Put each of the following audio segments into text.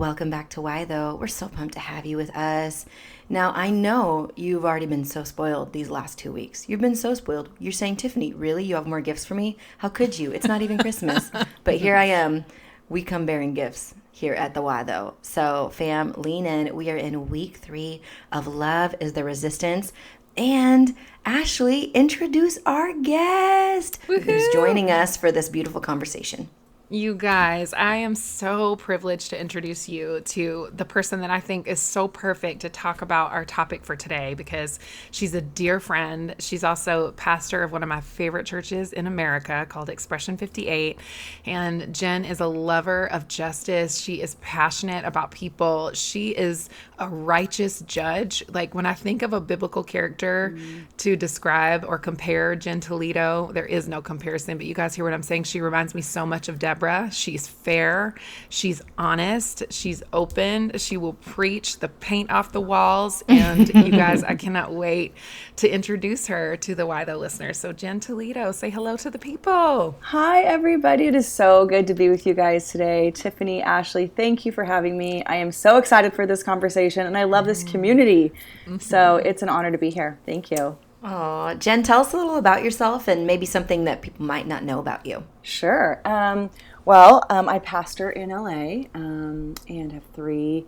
Welcome back to Why Though. We're so pumped to have you with us. Now, I know you've already been so spoiled these last two weeks. You've been so spoiled. You're saying, Tiffany, really? You have more gifts for me? How could you? It's not even Christmas. but here I am. We come bearing gifts here at the Why Though. So, fam, lean in. We are in week three of Love is the Resistance. And Ashley, introduce our guest Woo-hoo. who's joining us for this beautiful conversation. You guys, I am so privileged to introduce you to the person that I think is so perfect to talk about our topic for today because she's a dear friend. She's also pastor of one of my favorite churches in America called Expression 58. And Jen is a lover of justice. She is passionate about people. She is a righteous judge. Like when I think of a biblical character mm-hmm. to describe or compare Jen Toledo, there is no comparison, but you guys hear what I'm saying. She reminds me so much of Deborah Deborah. She's fair, she's honest, she's open, she will preach the paint off the walls. And you guys, I cannot wait to introduce her to the Why Though listeners. So, Jen Toledo, say hello to the people. Hi, everybody. It is so good to be with you guys today. Tiffany, Ashley, thank you for having me. I am so excited for this conversation and I love this community. Mm-hmm. So, it's an honor to be here. Thank you. Oh, Jen, tell us a little about yourself and maybe something that people might not know about you. Sure. Um, well, um, I pastor in LA um, and have three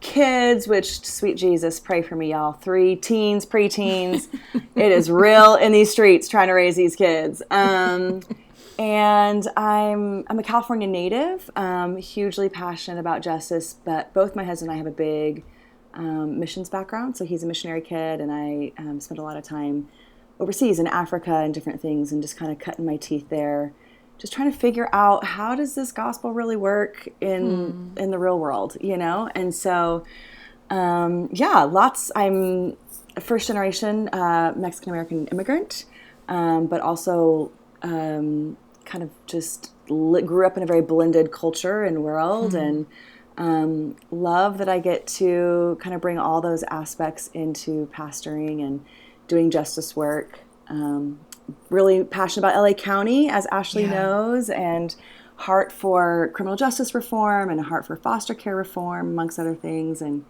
kids, which, sweet Jesus, pray for me, y'all. Three teens, preteens. it is real in these streets trying to raise these kids. Um, and I'm, I'm a California native, um, hugely passionate about justice, but both my husband and I have a big um, missions background. So he's a missionary kid, and I um, spent a lot of time overseas in Africa and different things and just kind of cutting my teeth there just trying to figure out how does this gospel really work in hmm. in the real world, you know? And so, um, yeah, lots. I'm a first generation uh, Mexican American immigrant, um, but also um, kind of just li- grew up in a very blended culture and world, mm and um, love that I get to kind of bring all those aspects into pastoring and doing justice work. Um, really passionate about LA County, as Ashley yeah. knows, and heart for criminal justice reform and a heart for foster care reform, amongst other things. And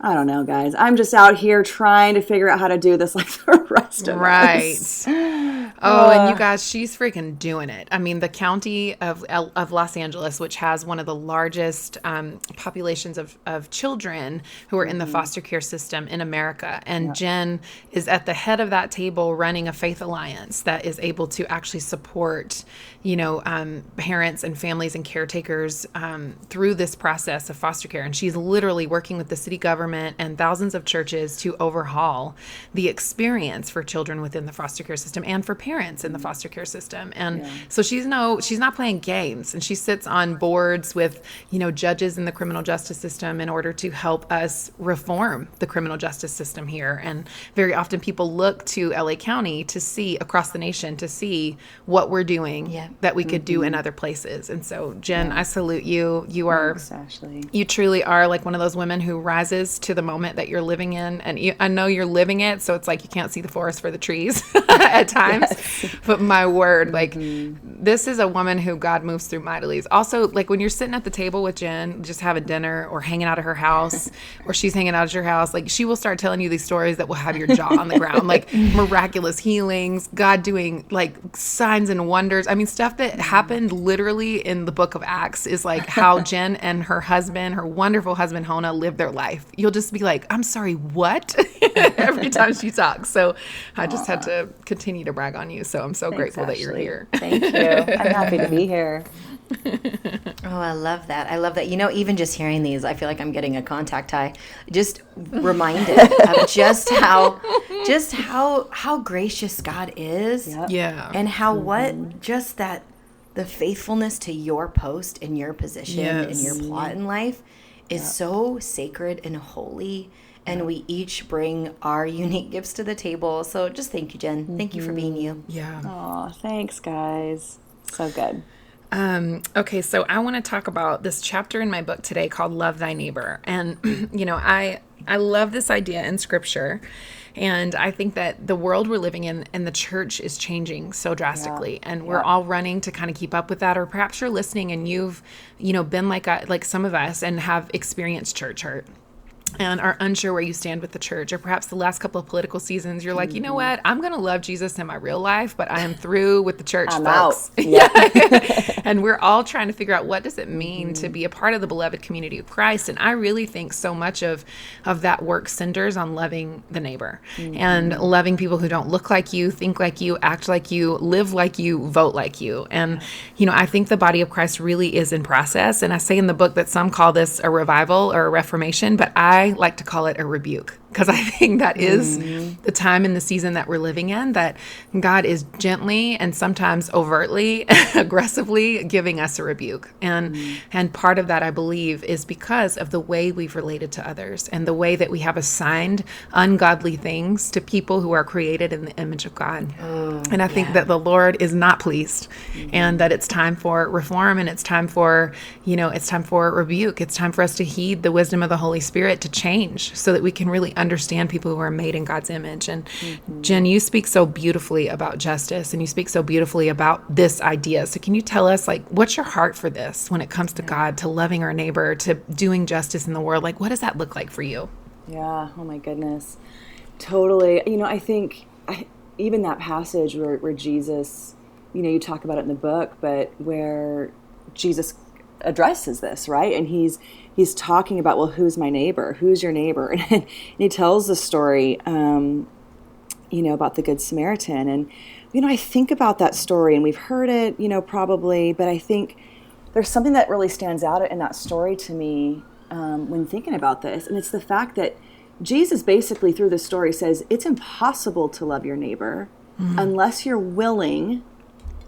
I don't know, guys. I'm just out here trying to figure out how to do this like the rest of right. us. Right. Oh, uh, and you guys, she's freaking doing it. I mean, the county of of Los Angeles, which has one of the largest um, populations of, of children who are in the mm-hmm. foster care system in America, and yeah. Jen is at the head of that table, running a faith alliance that is able to actually support, you know, um, parents and families and caretakers um, through this process of foster care. And she's literally working with the city government and thousands of churches to overhaul the experience for children within the foster care system and for parents in the foster care system. And yeah. so she's no she's not playing games and she sits on boards with, you know, judges in the criminal justice system in order to help us reform the criminal justice system here. And very often people look to LA County to see across the nation to see what we're doing yeah. that we could mm-hmm. do in mm-hmm. other places. And so Jen, yeah. I salute you. You are Thanks, you truly are like one of those women who rises to the moment that you're living in. And you, I know you're living it, so it's like you can't see the forest for the trees at times. Yes. But my word, like mm-hmm. this is a woman who God moves through mightily. Also, like when you're sitting at the table with Jen, just having dinner or hanging out at her house, or she's hanging out at your house, like she will start telling you these stories that will have your jaw on the ground, like miraculous healings, God doing like signs and wonders. I mean, stuff that mm-hmm. happened literally in the book of Acts is like how Jen and her husband, her wonderful husband Hona, lived their life. You'll just be like, I'm sorry, what? Every time she talks. So I just Aww. had to continue to brag on you. So I'm so Thanks, grateful Ashley. that you're here. Thank you. I'm happy to be here. oh, I love that. I love that. You know, even just hearing these, I feel like I'm getting a contact high. Just reminded of just how just how how gracious God is. Yep. Yeah. And how mm-hmm. what just that the faithfulness to your post and your position yes. and your plot in life is so sacred and holy. And we each bring our unique gifts to the table. So just thank you, Jen. Thank you for being you. Yeah. Oh, thanks, guys. So good. Um, okay, so I want to talk about this chapter in my book today called Love Thy Neighbor. And you know, I I love this idea in scripture. And I think that the world we're living in and the church is changing so drastically. Yeah. And we're yeah. all running to kind of keep up with that. Or perhaps you're listening and you've, you know, been like a, like some of us and have experienced church hurt and are unsure where you stand with the church, or perhaps the last couple of political seasons, you're like, you know mm-hmm. what, I'm going to love Jesus in my real life, but I am through with the church, I'm folks. Yeah. and we're all trying to figure out what does it mean mm-hmm. to be a part of the beloved community of Christ. And I really think so much of of that work centers on loving the neighbor mm-hmm. and loving people who don't look like you, think like you, act like you, live like you, vote like you. And you know, I think the body of Christ really is in process. And I say in the book that some call this a revival or a reformation, but I I like to call it a rebuke because I think that is mm-hmm. the time in the season that we're living in that God is gently and sometimes overtly aggressively giving us a rebuke. And mm-hmm. and part of that I believe is because of the way we've related to others and the way that we have assigned ungodly things to people who are created in the image of God. Oh, and I think yeah. that the Lord is not pleased mm-hmm. and that it's time for reform and it's time for, you know, it's time for rebuke. It's time for us to heed the wisdom of the Holy Spirit to change so that we can really understand people who are made in God's image. And mm-hmm. Jen, you speak so beautifully about justice and you speak so beautifully about this idea. So can you tell us like what's your heart for this when it comes to yeah. God, to loving our neighbor, to doing justice in the world? Like what does that look like for you? Yeah, oh my goodness. Totally. You know, I think I, even that passage where, where Jesus, you know, you talk about it in the book, but where Jesus addresses this, right? And he's he's talking about, well, who's my neighbor? Who's your neighbor? And, and he tells the story, um, you know, about the Good Samaritan. And, you know, I think about that story and we've heard it, you know, probably, but I think there's something that really stands out in that story to me um, when thinking about this. And it's the fact that Jesus basically, through the story, says it's impossible to love your neighbor mm-hmm. unless you're willing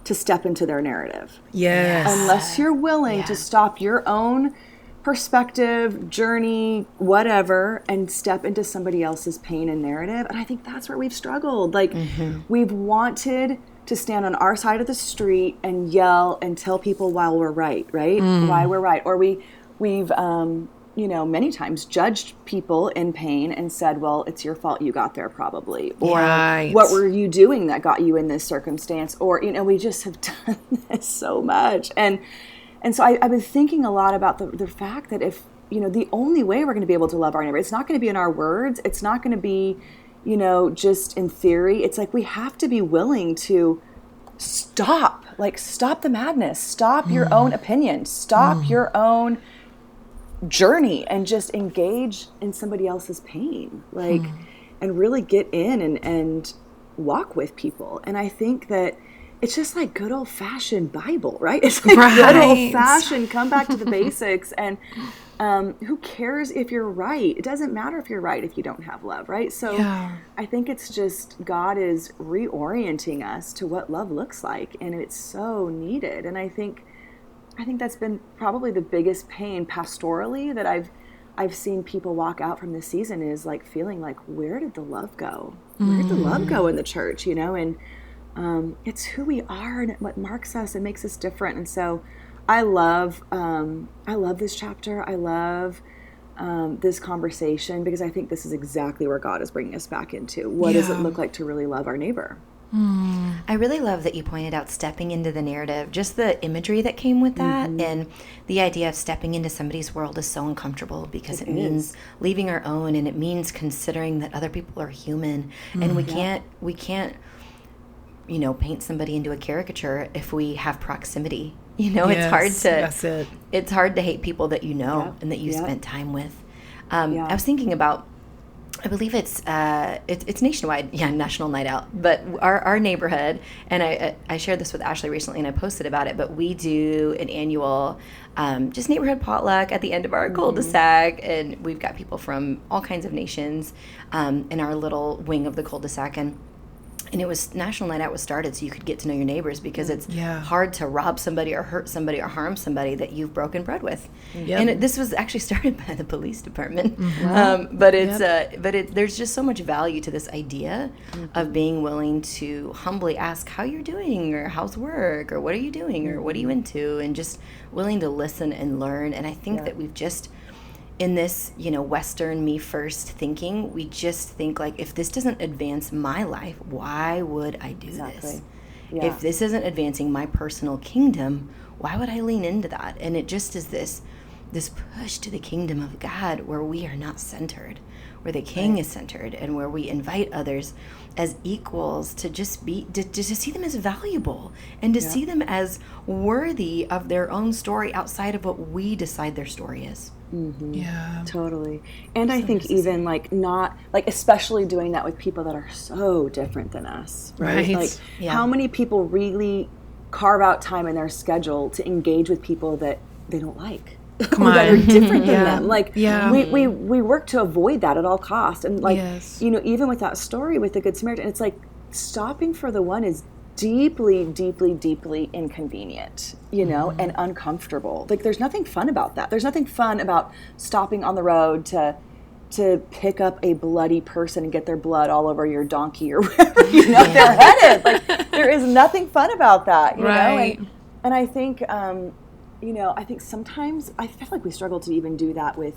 to step into their narrative. Yes. Unless you're willing yeah. to stop your own perspective, journey, whatever, and step into somebody else's pain and narrative. And I think that's where we've struggled. Like, mm-hmm. we've wanted to stand on our side of the street and yell and tell people why we're right, right? Mm. Why we're right. Or we, we've, um, you know, many times judged people in pain and said, well, it's your fault you got there probably. Or right. what were you doing that got you in this circumstance? Or, you know, we just have done this so much. And, and so I, have been thinking a lot about the, the fact that if, you know, the only way we're going to be able to love our neighbor, it's not going to be in our words, it's not going to be, you know, just in theory. It's like we have to be willing to stop, like, stop the madness, stop mm. your own opinion, stop mm. your own journey, and just engage in somebody else's pain. Like, mm. and really get in and, and walk with people. And I think that it's just like good old fashioned Bible, right? It's like right. good old fashioned come back to the basics and um, who cares if you're right? It doesn't matter if you're right if you don't have love, right? So yeah. I think it's just God is reorienting us to what love looks like, and it's so needed. And I think I think that's been probably the biggest pain pastorally that I've I've seen people walk out from this season is like feeling like where did the love go? Where did the love go in the church? You know, and um, it's who we are and what marks us and makes us different. And so, I love um, I love this chapter. I love um, this conversation because I think this is exactly where God is bringing us back into. What yeah. does it look like to really love our neighbor? Mm. I really love that you pointed out stepping into the narrative, just the imagery that came with that, mm-hmm. and the idea of stepping into somebody's world is so uncomfortable because it, it means leaving our own, and it means considering that other people are human, mm-hmm. and we can't we can't you know paint somebody into a caricature if we have proximity you know yes, it's hard to that's it. it's hard to hate people that you know yep, and that you yep. spent time with um, i was thinking about I believe it's uh, it's, it's nationwide, yeah, National Night Out. But our, our neighborhood, and I I shared this with Ashley recently, and I posted about it. But we do an annual um, just neighborhood potluck at the end of our mm-hmm. cul-de-sac, and we've got people from all kinds of nations um, in our little wing of the cul-de-sac, and and it was National Night Out was started so you could get to know your neighbors because it's Yeah. hard to rob somebody or hurt somebody or harm somebody that you've broken bread with. Yep. And it, this was actually started by the police department. Um, but it's uh, but it, there's just so much value to this idea of being willing to humbly ask how you're doing or how's work or what are you doing or what are you into and just willing to listen and learn. And I think that we've just in this, you know, Western me first thinking, we just think like, if this doesn't advance my life, why would I do this? Yeah. If this isn't advancing my personal kingdom, why would I lean into that? And it just is this this push to the kingdom of God where we are not centered, where the king is centered and where we invite others as equals to just be to, to, to see them as valuable and to see them as worthy of their own story outside of what we decide their story is. Mm-hmm. Yeah. Totally. And I think even like not like especially doing that with people that are so different than us, right? Right. Like Yeah. how many people really carve out time in their schedule to engage with people that they don't like. Come that are different than Yeah. them. Like Yeah. we, we we work to avoid that at all costs. And like Yes. you know, even with that story with the Good Samaritan, it's like stopping for the one is deeply, deeply, deeply inconvenient, you know, Mm-hmm. and uncomfortable. Like there's nothing fun about that. There's nothing fun about stopping on the road to to pick up a bloody person and get their blood all over your donkey or wherever you know they're headed. Like there is nothing fun about that, you know. And, and I think, um, you know, I think sometimes I feel like we struggle to even do that with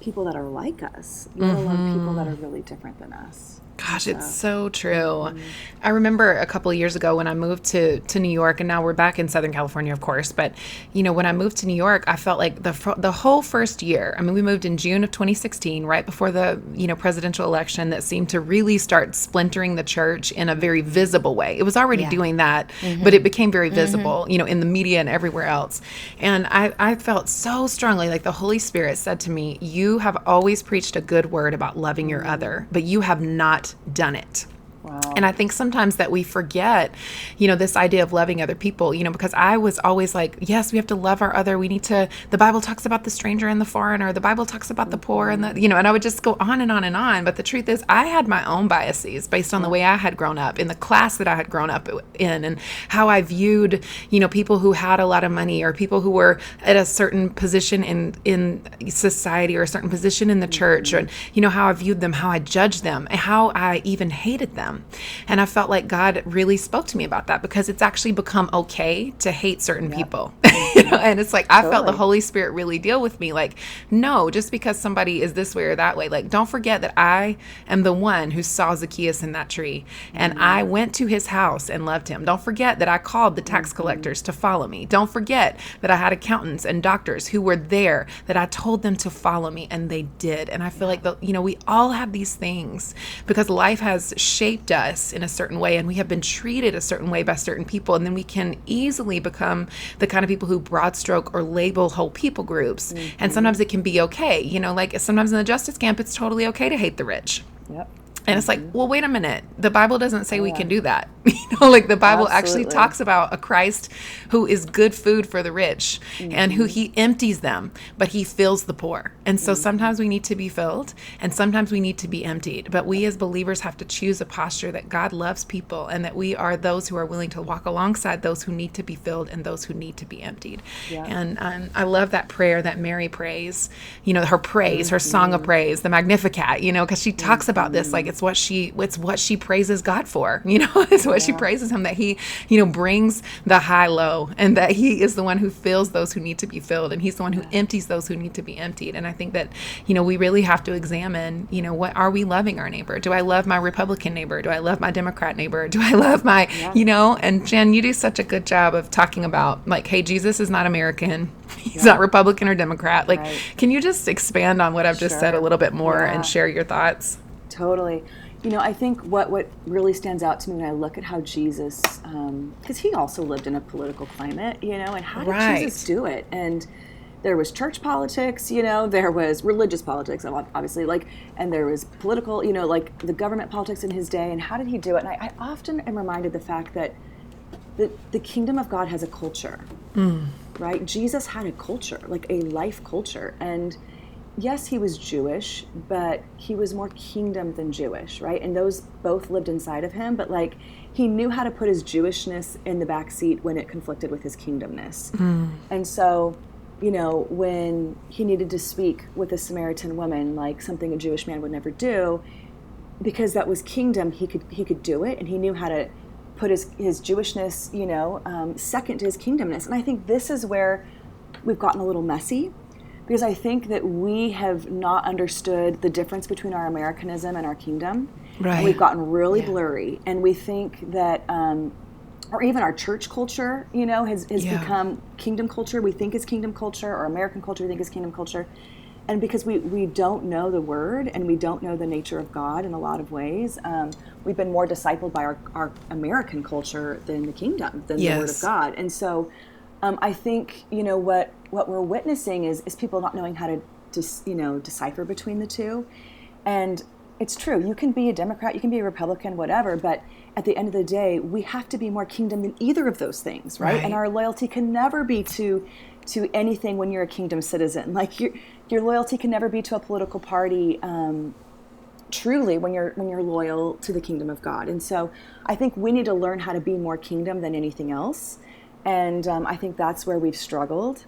people that are like us, let alone people that mm-hmm. are really different than us. Gosh, it's so true. Mm-hmm. I remember a couple of years ago when I moved to, to New York, and now we're back in Southern California, of course. But you know, when I moved to New York, I felt like the the whole first year. I mean, we moved in June of 2016, right before the you know presidential election that seemed to really start splintering the church in a very visible way. It was already doing that, mm-hmm. but it became very mm-hmm. visible, you know, in the media and everywhere else. And I, I felt so strongly like the Holy Spirit said to me, "You have always preached a good word about loving your other, but you have not done it." And I think sometimes that we forget, you know, this idea of loving other people, you know, because I was always like, yes, we have to love our other. We need to, the Bible talks about the stranger and the foreigner. The Bible talks about the poor and the, mm-hmm. you know, and I would just go on and on and on. But the truth is, I had my own biases based on the way I had grown up, in the class that I had grown up in, and how I viewed, you know, people who had a lot of money or people who were at a certain position in, in society or a certain position in the church, mm-hmm. and, you know, how I viewed them, how I judged them, and how I even hated them. And I felt like God really spoke to me about that because it's actually become okay to hate certain people. you know, and it's like I felt the Holy Spirit really deal with me like, no, just because somebody is this way or that way, like don't forget that I am the one who saw Zacchaeus in that tree and I mm-hmm. went to his house and loved him. Don't forget that I called the tax mm-hmm. collectors to follow me. Don't forget that I had accountants and doctors who were there that I told them to follow me and they did. And I feel like the, you know, we all have these things because life has shaped us in a certain way and we have been treated a certain way by certain people and then we can easily become the kind of people who broad stroke or label whole people groups. And mm-hmm. sometimes it can be okay you know like sometimes in the justice camp it's totally okay to hate the rich. Yep. And it's like, well, wait a minute. The Bible doesn't say we can do that. you know, like the Bible actually talks about a Christ who is good food for the rich and who mm-hmm. he empties them, but he fills the poor. And so mm-hmm. sometimes we need to be filled and sometimes we need to be emptied. But we as believers have to choose a posture that God loves people and that we are those who are willing to walk alongside those who need to be filled and those who need to be emptied. And um, I love that prayer that Mary prays, you know, her praise, her song of mm-hmm. praise, the Magnificat, you know, because she talks about this like it's what she it's what she praises God for, you know, it's what she praises him that he, you know, brings the high low and that he is the one who fills those who need to be filled and he's the one who empties those who need to be emptied. And I think that, you know, we really have to examine, you know, what are we loving our neighbor? Do I love my Republican neighbor? Do I love my Democrat neighbor? Do I love my, you know, and Jen, you do such a good job of talking about like, hey, Jesus is not American. He's not Republican or Democrat. Like, Right. can you just expand on what I've just said a little bit more Yeah. and share your thoughts? Totally. You know, I think what, what really stands out to me when I look at how Jesus, um, because he also lived in a political climate, you know, and how did Right. Jesus do it? And there was church politics, you know, there was religious politics, obviously, like, and there was political, you know, like the government politics in his day. And how did he do it? And I, I often am reminded the fact that the, the kingdom of God has a culture, mm. right? Jesus had a culture, like a life culture. And yes, he was Jewish, but he was more kingdom than Jewish, right? And those both lived inside of him, but like he knew how to put his Jewishness in the back seat when it conflicted with his kingdomness. Mm. And so, you know, when he needed to speak with a Samaritan woman, like something a Jewish man would never do, because that was kingdom, he could he could do it, and he knew how to put his his Jewishness, you know, um, second to his kingdomness. And I think this is where we've gotten a little messy because I think that we have not understood the difference between our Americanism and our kingdom. Right. We've gotten really yeah. blurry, and we think that, um, or even our church culture, you know, has, has yeah. become kingdom culture. We think is kingdom culture, or American culture we think is kingdom culture. And because we, we don't know the word and we don't know the nature of God in a lot of ways, um, we've been more discipled by our, our American culture than the kingdom, than yes. the word of God. And so um, I think, you know, what, what we're witnessing is, is people not knowing how to, dis, you know, decipher between the two. And it's true. You can be a Democrat, you can be a Republican, whatever, but at the end of the day, we have to be more kingdom than either of those things, right? right. And our loyalty can never be to to anything when you're a kingdom citizen. Like your your loyalty can never be to a political party. Um, truly, when you're when you're loyal to the kingdom of God, and so I think we need to learn how to be more kingdom than anything else, and um, I think that's where we've struggled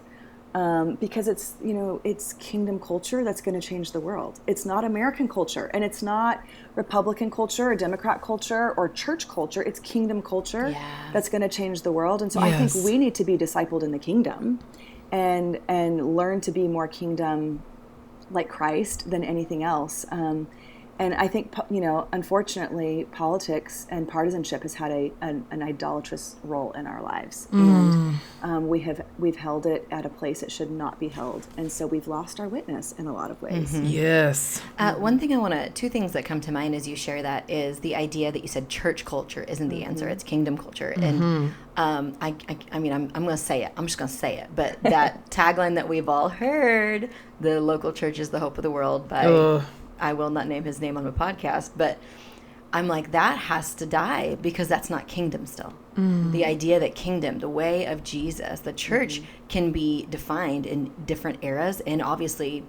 um, because it's you know it's kingdom culture that's going to change the world. It's not American culture, and it's not Republican culture or Democrat culture or church culture. It's kingdom culture yeah. that's going to change the world. And so yes. I think we need to be discipled in the kingdom, and and learn to be more kingdom like Christ than anything else. Um, and I think you know, unfortunately, politics and partisanship has had a an, an idolatrous role in our lives, mm. and um, we have we've held it at a place it should not be held, and so we've lost our witness in a lot of ways. Mm-hmm. Yes. Uh, one thing I want to, two things that come to mind as you share that is the idea that you said church culture isn't the mm-hmm. answer; it's kingdom culture, mm-hmm. and um, I, I, I, mean, I'm, I'm going to say it. I'm just going to say it. But that tagline that we've all heard, the local church is the hope of the world by Ugh. I will not name his name on the podcast, but I'm like, that has to die because that's not kingdom still. Mm. The idea that kingdom, the way of Jesus, the church mm-hmm. can be defined in different eras. And obviously,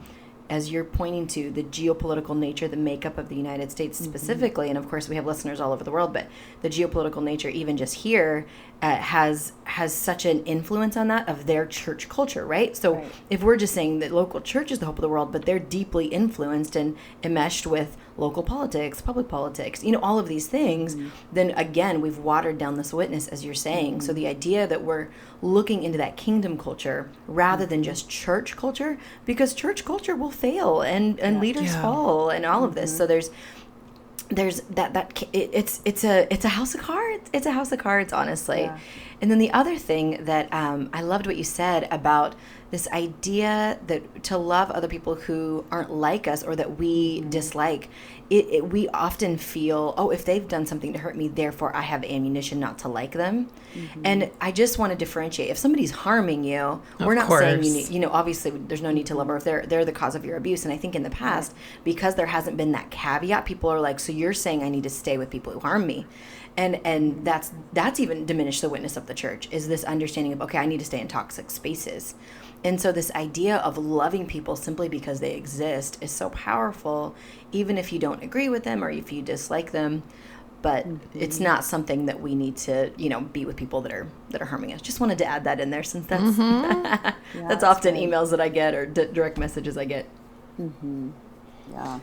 as you're pointing to the geopolitical nature, the makeup of the United States mm-hmm. specifically, mm-hmm. and of course we have listeners all over the world, but the geopolitical nature, even just here, uh, has has such an influence on that of their church culture, right? So right. if we're just saying that local church is the hope of the world, but they're deeply influenced and enmeshed with local politics, public politics, you know, all of these things, mm-hmm. then again we've watered down this witness, as you're saying. Mm-hmm. So the idea that we're looking into that kingdom culture rather than mm-hmm. just church culture, because church culture will fail and and yeah. leaders yeah. fall and all of this. Mm-hmm. So there's there's that that it, it's it's a it's a house of cards it's a house of cards honestly yeah. and then the other thing that um, i loved what you said about this idea that to love other people who aren't like us or that we mm-hmm. dislike it, it, we often feel oh if they've done something to hurt me therefore i have ammunition not to like them. Mm-hmm. and i just want to differentiate. If somebody's harming you of we're not course. saying you need you know obviously there's no need to love or if they're they're the cause of your abuse. And i think in the past because there hasn't been that caveat people are like so you're saying i need to stay with people who harm me. And and that's that's even diminished the witness of the church is this understanding of okay i need to stay in toxic spaces and so, this idea of loving people simply because they exist is so powerful, even if you don't agree with them or if you dislike them. But mm-hmm. it's not something that we need to, you know, be with people that are that are harming us. Just wanted to add that in there since that's mm-hmm. that's, yeah, that's, often emails that I get or d- direct messages I get. Mm-hmm. Yeah.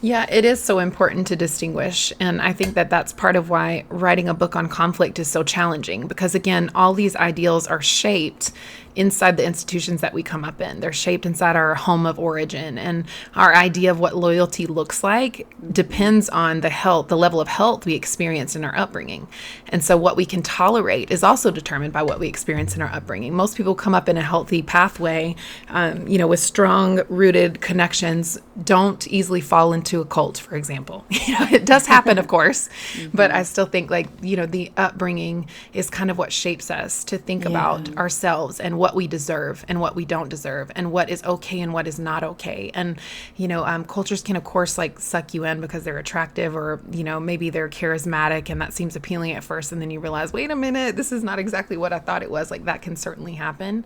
Yeah, it is so important to distinguish. And I think that that's part of why writing a book on conflict is so challenging because, again, all these ideals are shaped inside the institutions that we come up in. They're shaped inside our home of origin. And our idea of what loyalty looks like depends on the health, the level of health we experience in our upbringing. And so what we can tolerate is also determined by what we experience in our upbringing. Most people come up in a healthy pathway, um, you know, with strong rooted connections, don't easily fall into to a cult, for example. You know, it does happen, of course, mm-hmm. but I still think like, you know, the upbringing is kind of what shapes us to think yeah. about ourselves and what we deserve and what we don't deserve and what is okay and what is not okay. And, you know, um, cultures can, of course, like suck you in because they're attractive or, you know, maybe they're charismatic and that seems appealing at first. And then you realize, wait a minute, this is not exactly what I thought it was. Like that can certainly happen.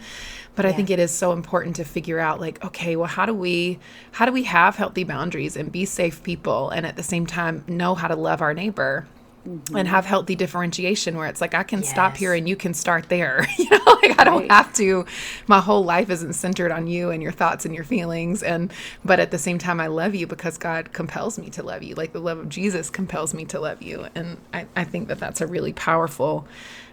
But yeah. I think it is so important to figure out like, okay, well, how do we, how do we have healthy boundaries and be safe people and at the same time know how to love our neighbor Mm-hmm. and have healthy differentiation where it's like I can yes. stop here and you can start there. you know, like I don't right. have to my whole life isn't centered on you and your thoughts and your feelings and but at the same time I love you because God compels me to love you. Like the love of Jesus compels me to love you. And I, I think that that's a really powerful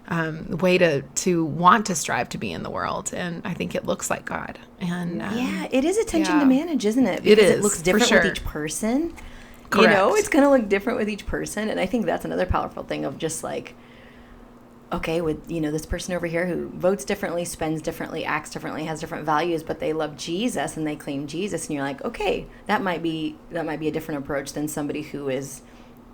um, way to to want to strive to be in the world, and I think it looks like God. And um, yeah, it is attention yeah. to manage, isn't it? Because it is. It looks different sure. with each person. Correct. You know, it's going to look different with each person. And I think that's another powerful thing of just like, okay, with, you know, this person over here who votes differently, spends differently, acts differently, has different values, but they love Jesus and they claim Jesus. And you're like, okay, that might be, that might be a different approach than somebody who is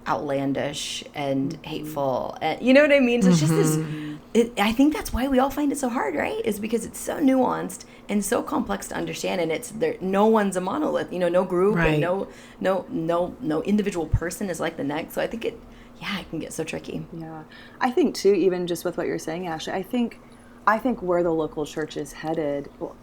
outlandish and hateful. And, you know what I mean? So it's just this, mm-hmm. it, I think that's why we all find it so hard, right? Is because it's so nuanced and so complex to understand and it's there no one's a monolith you know no group right. and no no no no individual person is like the next so i think it yeah it can get so tricky yeah i think too even just with what you're saying ashley i think i think where the local church is headed well,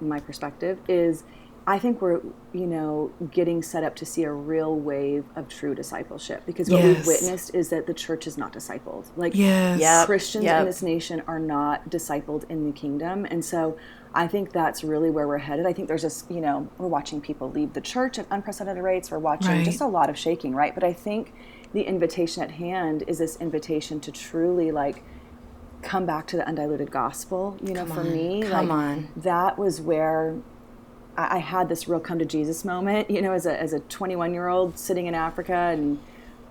my perspective is I think we're, you know, getting set up to see a real wave of true discipleship because what yes. we've witnessed is that the church is not discipled. Like, yes. yep. Christians yep. in this nation are not discipled in the kingdom. And so I think that's really where we're headed. I think there's this, you know, we're watching people leave the church at unprecedented rates. We're watching right. just a lot of shaking, right? But I think the invitation at hand is this invitation to truly like come back to the undiluted gospel. You know, come for on. me, come like, on, that was where I, I had this real come to Jesus moment. You know, as a as a 21 year old sitting in Africa and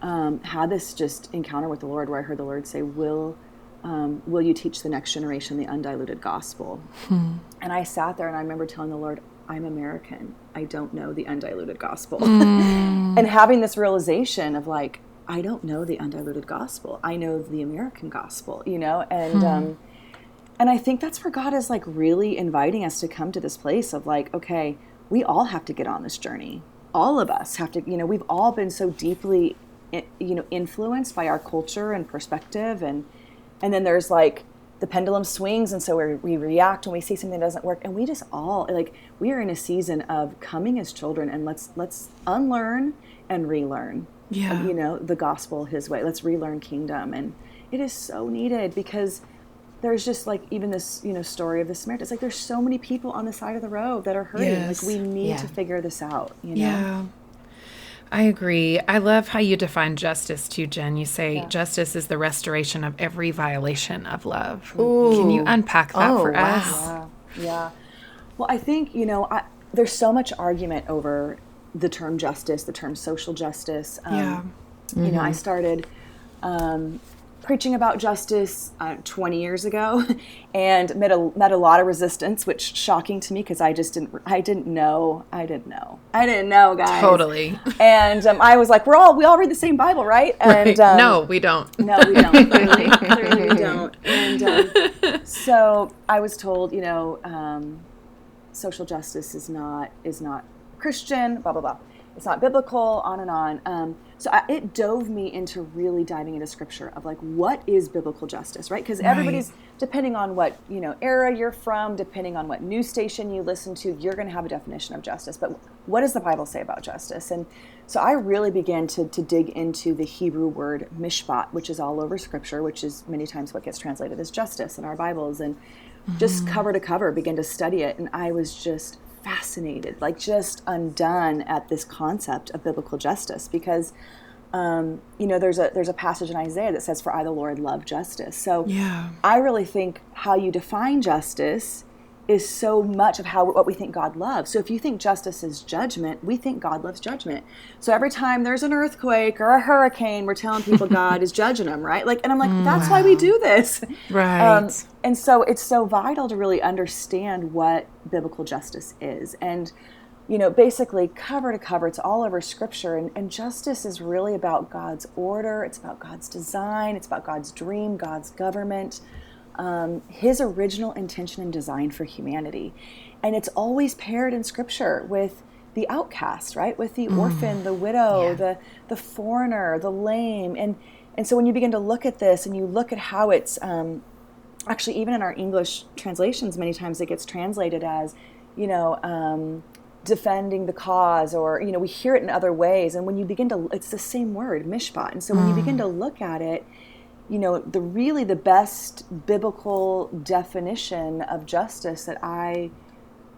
um, had this just encounter with the Lord where I heard the Lord say, "Will." um, will you teach the next generation the undiluted gospel? Hmm. And I sat there and I remember telling the Lord, I'm American. I don't know the undiluted gospel. Mm. and having this realization of like, I don't know the undiluted gospel. I know the American gospel, you know? And, hmm. um, and I think that's where God is like really inviting us to come to this place of like, okay, we all have to get on this journey. All of us have to, you know, we've all been so deeply, you know, influenced by our culture and perspective and, and then there's like the pendulum swings and so we, we react when we see something that doesn't work. And we just all like we are in a season of coming as children and let's let's unlearn and relearn yeah. you know the gospel his way. Let's relearn kingdom. And it is so needed because there's just like even this you know story of the Samaritan. It's like there's so many people on the side of the road that are hurting. Yes. Like we need yeah. to figure this out. You know? Yeah. I agree. I love how you define justice too, Jen. You say yeah. justice is the restoration of every violation of love. Ooh. Can you unpack that oh, for wow. us? Yeah. yeah. Well, I think, you know, I, there's so much argument over the term justice, the term social justice. Um, yeah. Mm-hmm. You know, I mm-hmm. started um, preaching about justice uh, 20 years ago and met a, met a lot of resistance which shocking to me because i just didn't i didn't know i didn't know. I didn't know guys. Totally. And um, i was like we're all we all read the same bible right? And right. Um, no we don't. No we don't. Clearly, clearly we don't. And um, so i was told you know um, social justice is not is not christian blah blah blah it's not biblical on and on. Um, so I, it dove me into really diving into scripture of like what is biblical justice right? Because right. everybody's depending on what you know era you're from depending on what news station you listen to you're going to have a definition of justice. But what does the bible say about justice? And so i really began to, to dig into the hebrew word mishpat which is all over scripture which is many times what gets translated as justice in our bibles. And mm-hmm. just cover to cover began to study it. And i was just fascinated, like just undone at this concept of biblical justice because um, you know there's a there's a passage in Isaiah that says for I the Lord love justice. So yeah. I really think how you define justice is so much of how what we think God loves. So if you think justice is judgment, we think God loves judgment. So every time there's an earthquake or a hurricane, we're telling people God is judging them, right? Like, and I'm like, mm, that's wow. why we do this, right? Um, and so it's so vital to really understand what biblical justice is. And you know, basically cover to cover, it's all over scripture. And, and justice is really about God's order, it's about God's design, it's about God's dream, God's government, um, His original intention and design for humanity. And it's always paired in scripture with the outcast, right? With the mm. orphan, the widow, yeah. the, the foreigner, the lame. And, and so when you begin to look at this and you look at how it's um, actually, even in our English translations, many times it gets translated as, you know, um, defending the cause or you know we hear it in other ways and when you begin to it's the same word mishpat and so when mm. you begin to mm. look at it you know the really the best biblical definition of justice that i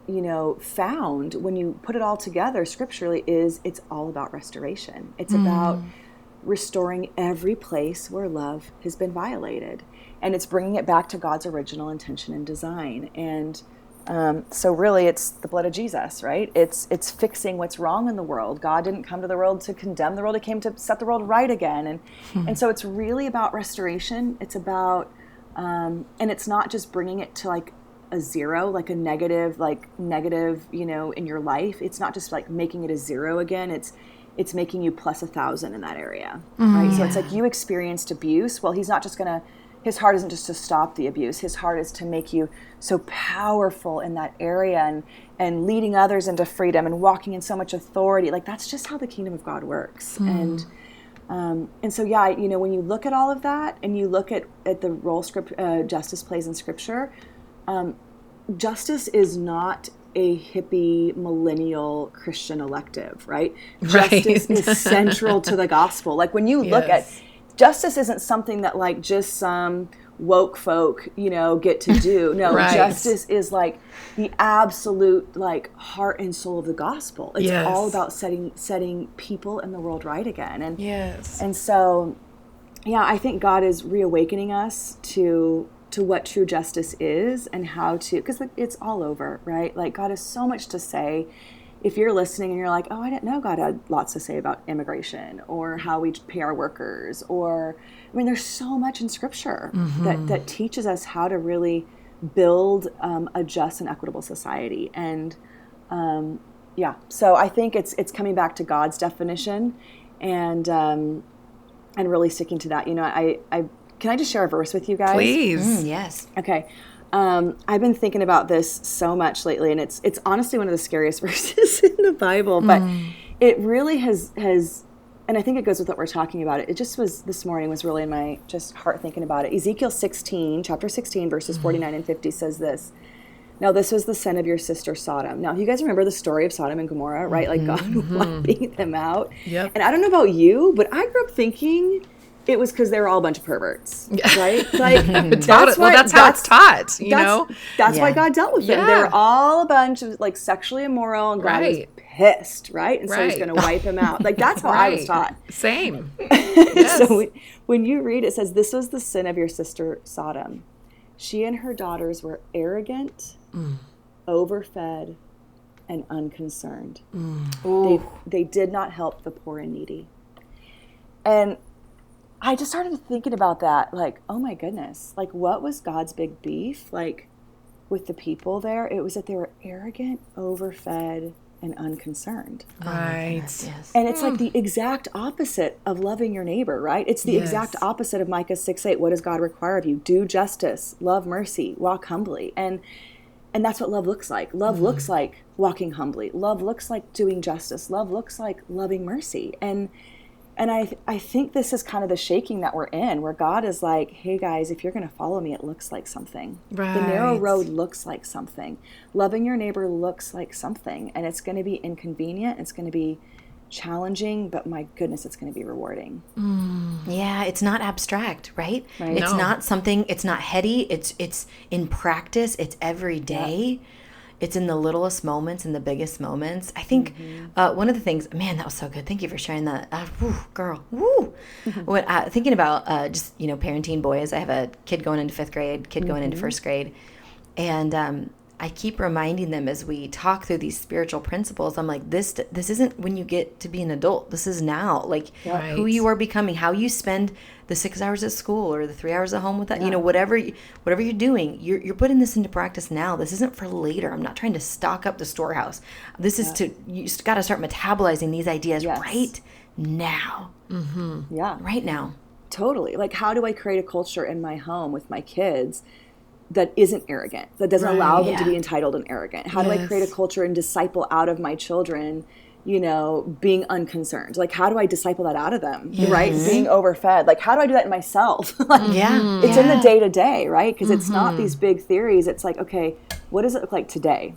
you know found when you put it all together scripturally is it's all about restoration. It's mm. about restoring every place where love has been violated. And it's bringing it back to god's original intention and design. And um, so really, it's the blood of Jesus, right? It's it's fixing what's wrong in the world. God didn't come to the world to condemn the world; He came to set the world right again. And hmm. and so it's really about restoration. It's about um, and it's not just bringing it to like a zero, like a negative, like negative, you know, in your life. It's not just like making it a zero again. It's it's making you plus a thousand in that area, mm, right? So it's like you experienced abuse. Well, He's not just going to his heart isn't just to stop the abuse his heart is to make you so powerful in that area and and leading others into freedom and walking in so much authority like that's just how the kingdom of god works mm. and um, and so yeah you know when you look at all of that and you look at at the role script uh, justice plays in scripture um, justice is not a hippie millennial Christian elective, right? right. Justice is central to the gospel. Like when you yes. look at justice isn't something that like just some woke folk, you know, get to do. No, right. justice is like the absolute like heart and soul of the gospel. It's yes. all about setting setting people in the world right again. And yes. And so yeah, I think God is reawakening us to to what true justice is and how to because it's all over, right? Like God has so much to say if you're listening and you're like, oh, I didn't know God had lots to say about immigration or how we pay our workers, or I mean, there's so much in Scripture mm-hmm. that that teaches us how to really build um, a just and equitable society. And um, yeah, so I think it's it's coming back to God's definition and um, and really sticking to that. You know, I I can I just share a verse with you guys? Please, mm, yes. Okay. Um, I've been thinking about this so much lately, and it's it's honestly one of the scariest verses in the Bible. But mm. it really has has, and I think it goes with what we're talking about. It, it just was this morning was really in my just heart thinking about it. Ezekiel 16, chapter 16, verses mm. 49 and 50 says this. Now this was the sin of your sister Sodom. Now, if you guys remember the story of Sodom and Gomorrah, right? Mm-hmm. Like God mm-hmm. wiping them out. Yep. And I don't know about you, but I grew up thinking it was because they were all a bunch of perverts, right? Like that's why well, that's how it's taught. You that's, know, that's yeah. why God dealt with them. Yeah. They were all a bunch of like sexually immoral, and God right. was pissed, right? And right. so He's going to wipe them out. Like that's how right. I was taught. Same. yes. So when, when you read it, it says, "This was the sin of your sister Sodom. She and her daughters were arrogant, mm. overfed, and unconcerned. Mm. They they did not help the poor and needy." And I just started thinking about that. Like, oh my goodness, like what was God's big beef? Like with the people there, it was that they were arrogant, overfed, and unconcerned. Oh right. yes. And it's mm. like the exact opposite of loving your neighbor, right? It's the yes. exact opposite of Micah 6 8. What does God require of you? Do justice, love mercy, walk humbly. And and that's what love looks like. Love mm. looks like walking humbly. Love looks like doing justice. Love looks like loving mercy. And and I, I think this is kind of the shaking that we're in where god is like hey guys if you're going to follow me it looks like something right. the narrow road looks like something loving your neighbor looks like something and it's going to be inconvenient it's going to be challenging but my goodness it's going to be rewarding mm. yeah it's not abstract right, right. it's no. not something it's not heady it's it's in practice it's every day yeah it's in the littlest moments and the biggest moments. I think mm-hmm. uh, one of the things, man, that was so good. Thank you for sharing that. Uh, woo, girl, woo. Mm-hmm. When, uh, thinking about uh, just, you know, parenting boys, I have a kid going into fifth grade, kid mm-hmm. going into mm-hmm. first grade. And um, I keep reminding them as we talk through these spiritual principles. I'm like, this this isn't when you get to be an adult. This is now. Like Right. who you are becoming, how you spend the six hours at school or the three hours at home with that. You know, whatever you- whatever you're doing, you're you're putting this into practice now. This isn't for later. I'm not trying to stock up the storehouse. This is to you got to start metabolizing these ideas Yes. right now. mm-hmm. Yeah. Right now. Totally. Like, how do I create a culture in my home with my kids that isn't arrogant, that doesn't allow them to be entitled and arrogant? How do I create a culture and disciple out of my children, you know, being unconcerned? Like, how do I disciple that out of them, right? Mm-hmm. Being overfed. Like, how do I do that in myself? like, Yeah. it's in the day to day, right? Because it's not mm-hmm. these big theories. It's like, okay, what does it look like today?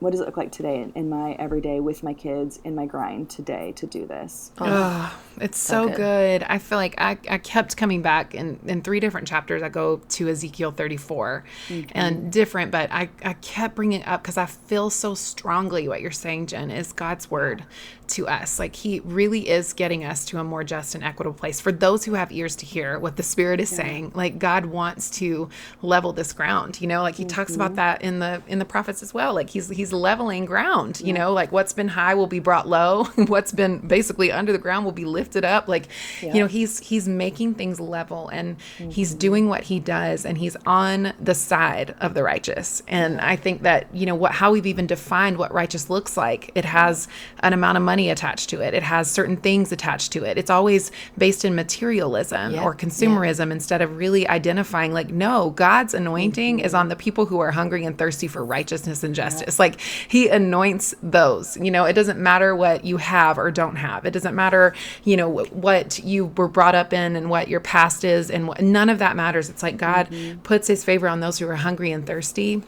What does it look like today in, in my everyday with my kids in my grind today to do this? Oh, Ugh, it's so, good. good. I feel like I, I kept coming back in, in three different chapters. I go to Ezekiel 34 mm-hmm. and different, but I, I kept bringing it up because I feel so strongly what you're saying, Jen, is God's word to us. Like he really is getting us to a more just and equitable place. For those who have ears to hear what the Spirit is saying, like God wants to level this ground. You know, like he talks about mm-hmm. that in the in the prophets as well. Like he's he's leveling ground. You know, like what's been high will be brought low. what's been basically under the ground will be lifted up. Like you know, he's he's making things level and he's mm-hmm. doing what he does and he's on the side of the righteous. And I think that you know what how we've even defined what righteous looks like. It has an amount of money attached to it. It has certain things attached to it. It's always based in materialism Yeah. or consumerism instead of really identifying like no, God's mm-hmm. anointing is on the people who are hungry and thirsty for righteousness and justice. Like he anoints those. You know, it doesn't matter what you have or don't have. It doesn't matter, you know, wh- what you were brought up in and what your past is and what, none of that matters. It's like God mm-hmm. puts his favor on those who are hungry and thirsty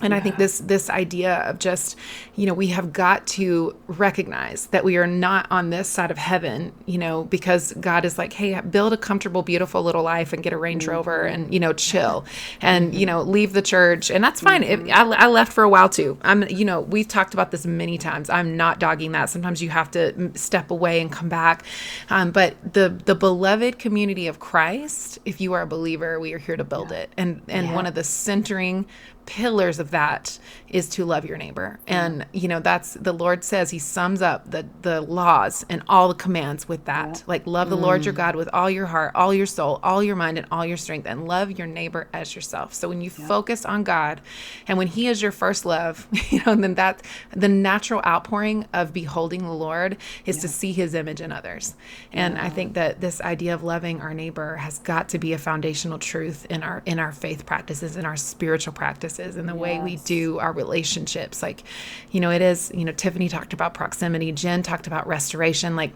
and i think this this idea of just you know we have got to recognize that we are not on this side of heaven you know because god is like hey build a comfortable beautiful little life and get a range rover and you know chill and you know leave the church. And that's fine. If- I, I left for a while too. I'm you know we've talked about this many times. I'm not dogging that. Sometimes you have to mm, step away and come back. Um, but the the beloved community of christ if you are a believer we are here to build it. And and one of the centering pillars of that is to love your neighbor. And you know that's the lord says he sums up the the laws and all the commands with that. Like love the lord your mm. god with all your heart all your soul all your mind and all your strength and love your neighbor as yourself. So when you focus on god and when he is your first love you know then that the natural outpouring of beholding the lord is to see his image in others. And i think that this idea of loving our neighbor has got to be a foundational truth in our in our faith practices in our spiritual practices in the way we do our relationships. Like you know it is you know tiffany talked about proximity. Jen talked about restoration. Like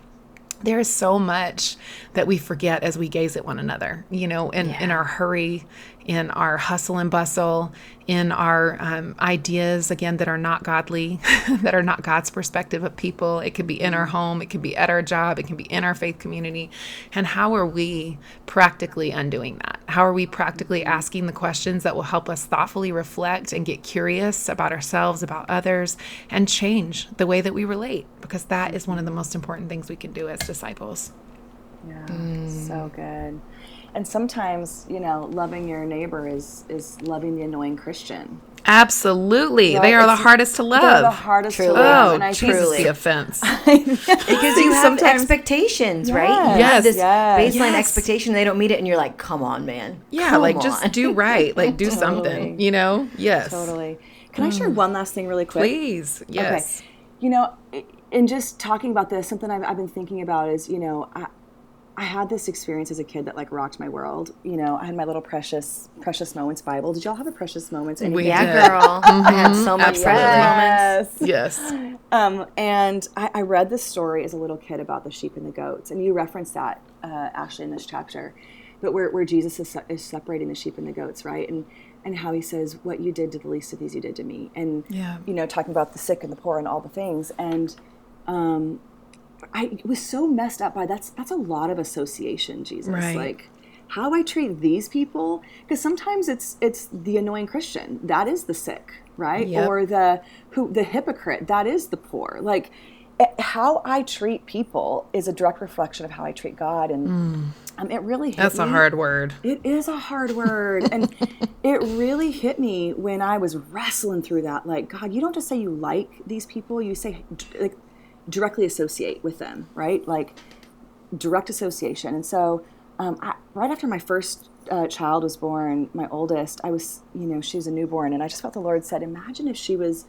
there is so much that we forget as we gaze at one another, you know, in, in our hurry, in our hustle and bustle, in our um, ideas, again, that are not godly, that are not God's perspective of people. It could be in our home, it could be at our job, it can be in our faith community. And how are we practically undoing that? How are we practically asking the questions that will help us thoughtfully reflect and get curious about ourselves, about others, and change the way that we relate? Because that is one of the most important things we can do as disciples. Yeah, Mm. so good. And sometimes, you know, loving your neighbor is is loving the annoying Christian. Absolutely. Well, they are the hardest to love. They're the hardest Truly. to love. Oh, and I truly. the offense. Because you have sometimes- expectations, right? You Yes, this yes. baseline Yes. expectation. They don't meet it, and you're like, "Come on, man." Yeah, Come like just do right. Like do Totally. something, you know? Yes. Totally. Can I share mm. one last thing really quick? Please. Yes. Okay. You know, in just talking about this, something I've, I've been thinking about is, you know, I, I had this experience as a kid that like rocked my world. You know, I had my little precious, precious moments Bible. Did y'all have a precious moments? Any- We yeah, did. girl. I had so much Absolutely. precious moments. Yes. Yes. Um, and I, I read this story as a little kid about the sheep and the goats, and you referenced that, uh, Ashley, in this chapter. But where, where Jesus is, se- is separating the sheep and the goats, right? And and how he says, "What you did to the least of these, you did to me." And Yeah. you know, talking about the sick and the poor and all the things. And um, I was so messed up by that's that's a lot of association, Jesus. Right. Like how I treat these people? Because sometimes it's it's the annoying Christian that is the sick, right? Yep. Or the who the hypocrite that is the poor. Like eh, how I treat people is a direct reflection of how I treat God, and um, it really hit That's a hard word. It is a hard word. and it really hit me when I was wrestling through that. Like, God, you don't just say you like these people, you say, like, directly associate with them, right? Like, direct association. And so, um, I, right after my first uh, child was born, my oldest, I was, you know, she was a newborn, and I just felt the Lord said, Imagine if she was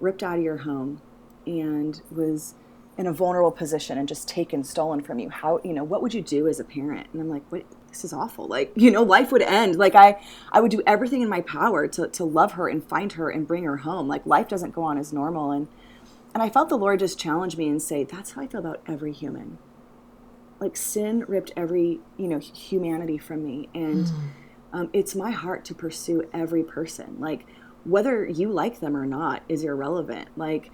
ripped out of your home and was in a vulnerable position and just taken, stolen from you. How, you know, what would you do as a parent? And I'm like, what? This is awful. Like, you know, life would end. Like, I, I would do everything in my power to, to love her and find her and bring her home. Like, life doesn't go on as normal. And, and I felt the Lord just challenge me and say, that's how I feel about every human. Like sin ripped every you know humanity from me. And um, it's my heart to pursue every person. Like whether you like them or not is irrelevant. Like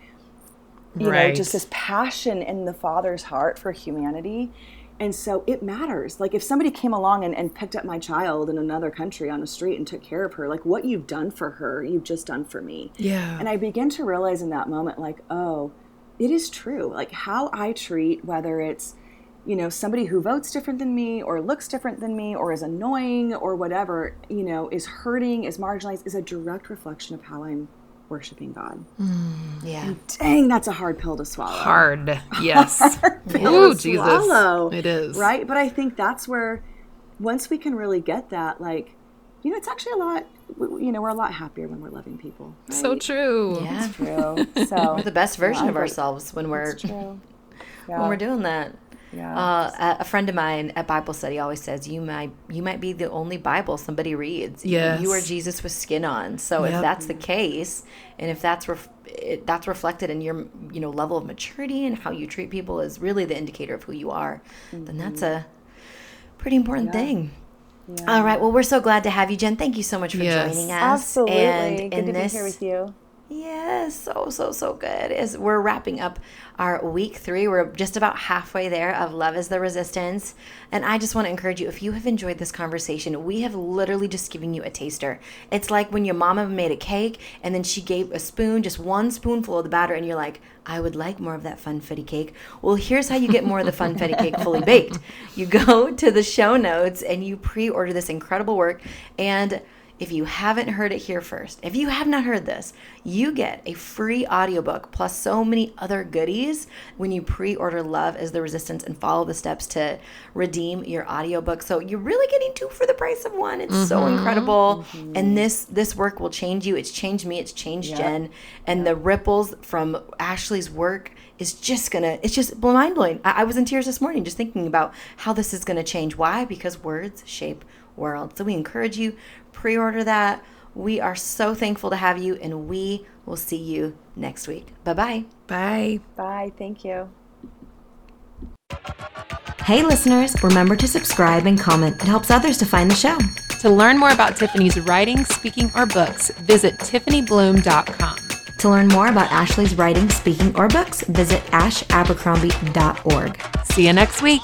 you know just this passion in the father's heart for humanity and so it matters like if somebody came along and, and picked up my child in another country on the street and took care of her like what you've done for her you've just done for me Yeah. and I begin to realize in that moment, like, oh, it is true. Like how I treat, whether it's, you know, somebody who votes different than me or looks different than me or is annoying or whatever, you know, is hurting, is marginalized, is a direct reflection of how I'm worshiping God. Mm, yeah. Dang, that's a hard pill to swallow. Hard. Yes. pill Ooh, to Jesus. swallow, It is. Right? But I think that's where, once we can really get that, like, you know, it's actually a lot, you know, we're a lot happier when we're loving people. Right? So true. Yeah. true. So We're the best version I'm of ourselves when we're It's true. when we're doing that. Yeah. Uh, a- a friend of mine at Bible study always says, "You might you might be the only Bible somebody reads. You- you are Jesus with skin on. So if that's the case, and if that's ref- it, that's reflected in your you know level of maturity and how you treat people is really the indicator of who you are, then that's a pretty important thing." All right. Well, we're so glad to have you, Jen. Thank you so much for Yes. joining us. Absolutely. And Good in to this, be here with you. Yes, so so so good. As we're wrapping up our week three, we're just about halfway there of Love is the Resistance. And I just want to encourage you if you have enjoyed this conversation, we have literally just given you a taster. It's like when your mama made a cake and then she gave a spoon, just one spoonful of the batter, and you're like, I would like more of that funfetti cake. Well, here's how you get more of the funfetti cake fully baked. You go to the show notes and you pre order this incredible work. And if you haven't heard it here first, if you have not heard this, you get a free audiobook plus so many other goodies when you pre-order Love is the Resistance and follow the steps to redeem your audiobook. So you're really getting two for the price of one. It's so mm-hmm. incredible. Mm-hmm. And this this work will change you. It's changed me, it's changed Jen. And the ripples from Ashley's work is just gonna it's just mind blowing. I, I was in tears this morning just thinking about how this is gonna change. Why? Because words shape world. So we encourage you, pre order that. We are so thankful to have you, and we will see you next week. Bye bye. Bye. Bye. Thank you. Hey, listeners, remember to subscribe and comment. It helps others to find the show. To learn more about Tiffany's writing, speaking, or books, visit TiffanyBluhm.com. To learn more about Ashley's writing, speaking, or books, visit ashabercrombie.org. See you next week.